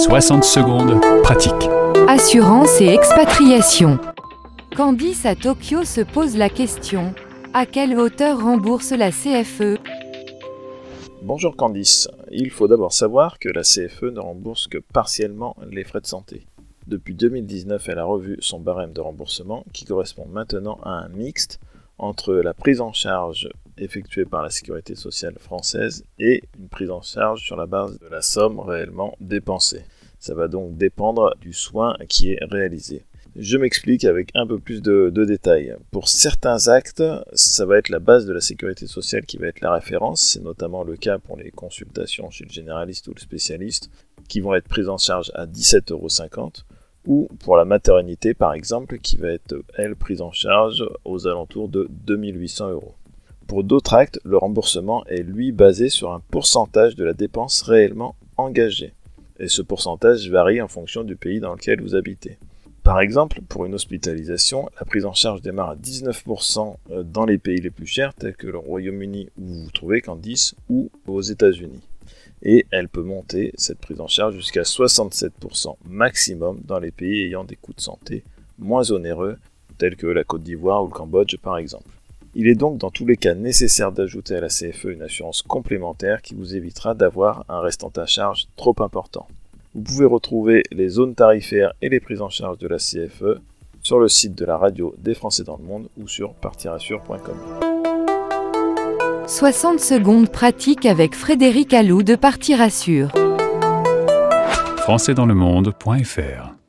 60 secondes, pratique. Assurance et expatriation. Candice à Tokyo se pose la question à quelle hauteur rembourse la CFE Bonjour Candice, il faut d'abord savoir que la CFE ne rembourse que partiellement les frais de santé. Depuis 2019, elle a revu son barème de remboursement qui correspond maintenant à un mixte entre la prise en charge effectuée par la sécurité sociale française et une prise en charge sur la base de la somme réellement dépensée. Ça va donc dépendre du soin qui est réalisé. Je m'explique avec un peu plus de, détails. Pour certains actes, ça va être la base de la sécurité sociale qui va être la référence. C'est notamment le cas pour les consultations chez le généraliste ou le spécialiste qui vont être prises en charge à 17,50 euros ou pour la maternité par exemple qui va être elle prise en charge aux alentours de 2800 euros. Pour d'autres actes, le remboursement est lui basé sur un pourcentage de la dépense réellement engagée. Et ce pourcentage varie en fonction du pays dans lequel vous habitez. Par exemple, pour une hospitalisation, la prise en charge démarre à 19% euh, dans les pays les plus chers, tels que le Royaume-Uni où vous vous trouvez, Candice, ou aux États-Unis. Et elle peut monter, cette prise en charge, jusqu'à 67% maximum dans les pays ayant des coûts de santé moins onéreux, tels que la Côte d'Ivoire ou le Cambodge par exemple. Il est donc dans tous les cas nécessaire d'ajouter à la CFE une assurance complémentaire qui vous évitera d'avoir un restant à charge trop important. Vous pouvez retrouver les zones tarifaires et les prises en charge de la CFE sur le site de la radio des Français dans le monde ou sur partirassure.com. 60 secondes pratiques avec Frédéric Allou de Partirassure. Françaisdanslemonde.fr